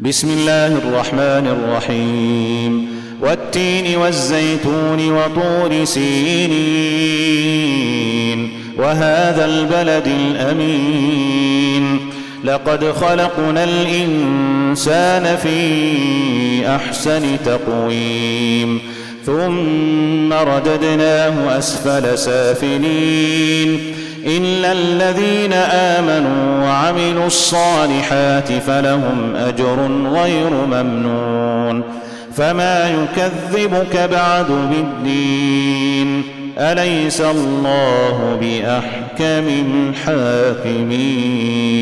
بسم الله الرحمن الرحيم والتين والزيتون وطور سينين وهذا البلد الامين لقد خلقنا الانسان في احسن تقويم ثم رددناه اسفل سافلين الا الذين امنوا وعملوا الصالحات فلهم أجر غير ممنون فما يكذبك بعد بالدين أليس الله بأحكم الحاكمين